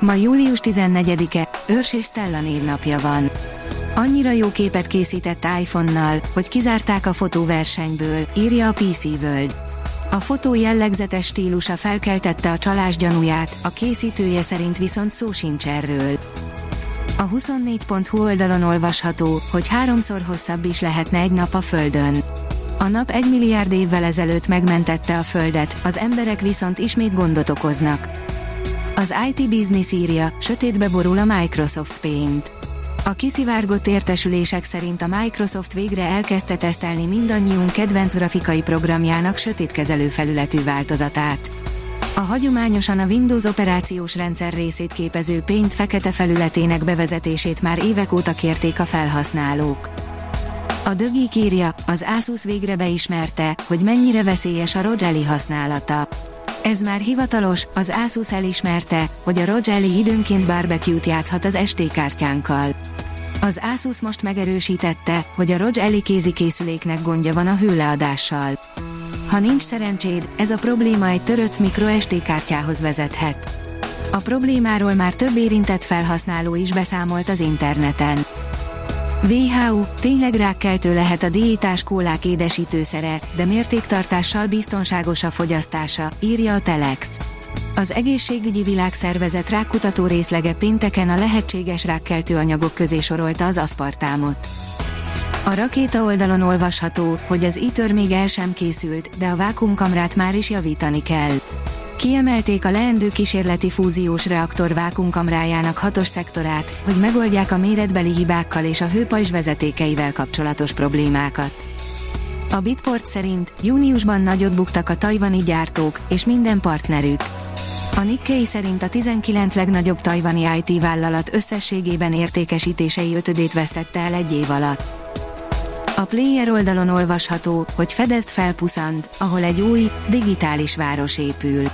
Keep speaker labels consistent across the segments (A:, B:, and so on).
A: Ma július 14-e, Őrs és Stella névnapja van. Annyira jó képet készített iPhone-nal, hogy kizárták a fotóversenyből, írja a PC World. A fotó jellegzetes stílusa felkeltette a csalás gyanúját, a készítője szerint viszont szó sincs erről. A 24.hu oldalon olvasható, hogy háromszor hosszabb is lehetne egy nap a Földön. A nap egy milliárd évvel ezelőtt megmentette a Földet, az emberek viszont ismét gondot okoznak. Az IT Business írja, sötétbe borul a Microsoft Paint. A kiszivárgott értesülések szerint a Microsoft végre elkezdte tesztelni mindannyiunk kedvenc grafikai programjának sötétkezelő felületű változatát. A hagyományosan a Windows operációs rendszer részét képező Paint fekete felületének bevezetését már évek óta kérték a felhasználók. A dögi írja, az Asus végre beismerte, hogy mennyire veszélyes a Rogelli használata. Ez már hivatalos, az Asus elismerte, hogy a Rogelli időnként barbecue-t játszhat az SD kártyánkkal. Az Asus most megerősítette, hogy a Rogelli kézikészüléknek gondja van a hőleadással. Ha nincs szerencséd, ez a probléma egy törött microSD kártyához vezethet. A problémáról már több érintett felhasználó is beszámolt az interneten. WHO, tényleg rákkeltő lehet a diétás kólák édesítőszere, de mértéktartással biztonságos a fogyasztása, írja a Telex. Az Egészségügyi Világszervezet rákutató részlege pénteken a lehetséges rákkeltő anyagok közé sorolta az aszpartámot. A rakéta oldalon olvasható, hogy az ITER még el sem készült, de a vákumkamrát már is javítani kell. Kiemelték a leendő kísérleti fúziós reaktor vákumkamrájának hatos szektorát, hogy megoldják a méretbeli hibákkal és a hőpajzs vezetékeivel kapcsolatos problémákat. A Bitport szerint júniusban nagyot buktak a tajvani gyártók és minden partnerük. A Nikkei szerint a 19 legnagyobb tajvani IT vállalat összességében értékesítései ötödét vesztette el egy év alatt. A player oldalon olvasható, hogy fedezt felpuszant, ahol egy új, digitális város épül.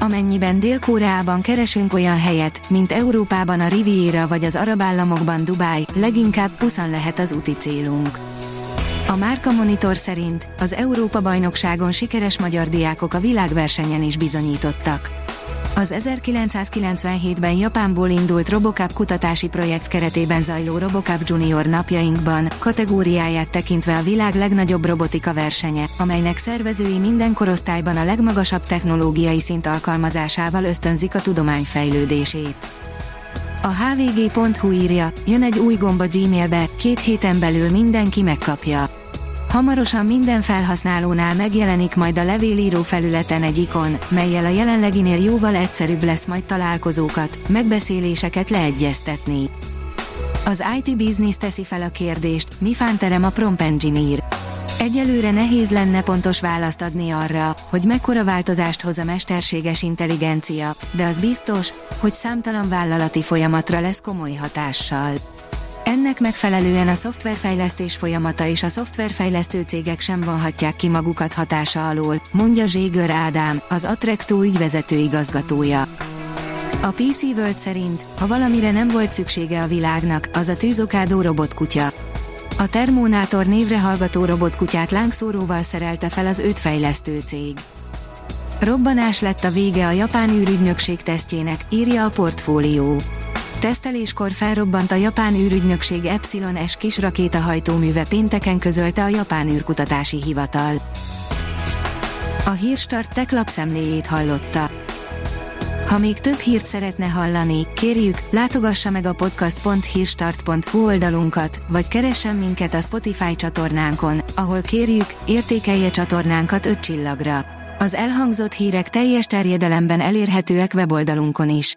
A: Amennyiben Dél-Koreában keresünk olyan helyet, mint Európában a Riviera vagy az arab államokban Dubai, leginkább puszan lehet az úti célunk. A Márka Monitor szerint az Európa-bajnokságon sikeres magyar diákok a világversenyen is bizonyítottak. Az 1997-ben Japánból indult Robocup kutatási projekt keretében zajló Robocup Junior napjainkban, kategóriáját tekintve a világ legnagyobb robotika versenye, amelynek szervezői minden korosztályban a legmagasabb technológiai szint alkalmazásával ösztönzik a tudomány fejlődését. A hvg.hu írja, jön egy új gomba Gmailbe, két héten belül mindenki megkapja. Hamarosan minden felhasználónál megjelenik majd a levélíró felületen egy ikon, melyel a jelenleginél jóval egyszerűbb lesz majd találkozókat, megbeszéléseket leegyeztetni. Az IT Business teszi fel a kérdést, mi fánterem a Prompt Engineer. Egyelőre nehéz lenne pontos választ adni arra, hogy mekkora változást hoz a mesterséges intelligencia, de az biztos, hogy számtalan vállalati folyamatra lesz komoly hatással. Ennek megfelelően a szoftverfejlesztés folyamata és a szoftverfejlesztő cégek sem vonhatják ki magukat hatása alól, mondja Zségör Ádám, az Attrecto ügyvezető igazgatója. A PC World szerint, ha valamire nem volt szüksége a világnak, az a tűzokádó robotkutya. A Termonátor névre hallgató robotkutyát lángszóróval szerelte fel az öt fejlesztő cég. Robbanás lett a vége a japán űrügynökség tesztjének, írja a portfólió. Teszteléskor felrobbant a japán űrügynökség Epsilon S kis rakétahajtóműve pénteken közölte a japán űrkutatási hivatal. A Hírstart tech lapszemléjét hallotta. Ha még több hírt szeretne hallani, kérjük, látogassa meg a podcast.hírstart.hu oldalunkat, vagy keressen minket a Spotify csatornánkon, ahol kérjük, értékelje csatornánkat 5 csillagra. Az elhangzott hírek teljes terjedelemben elérhetőek weboldalunkon is.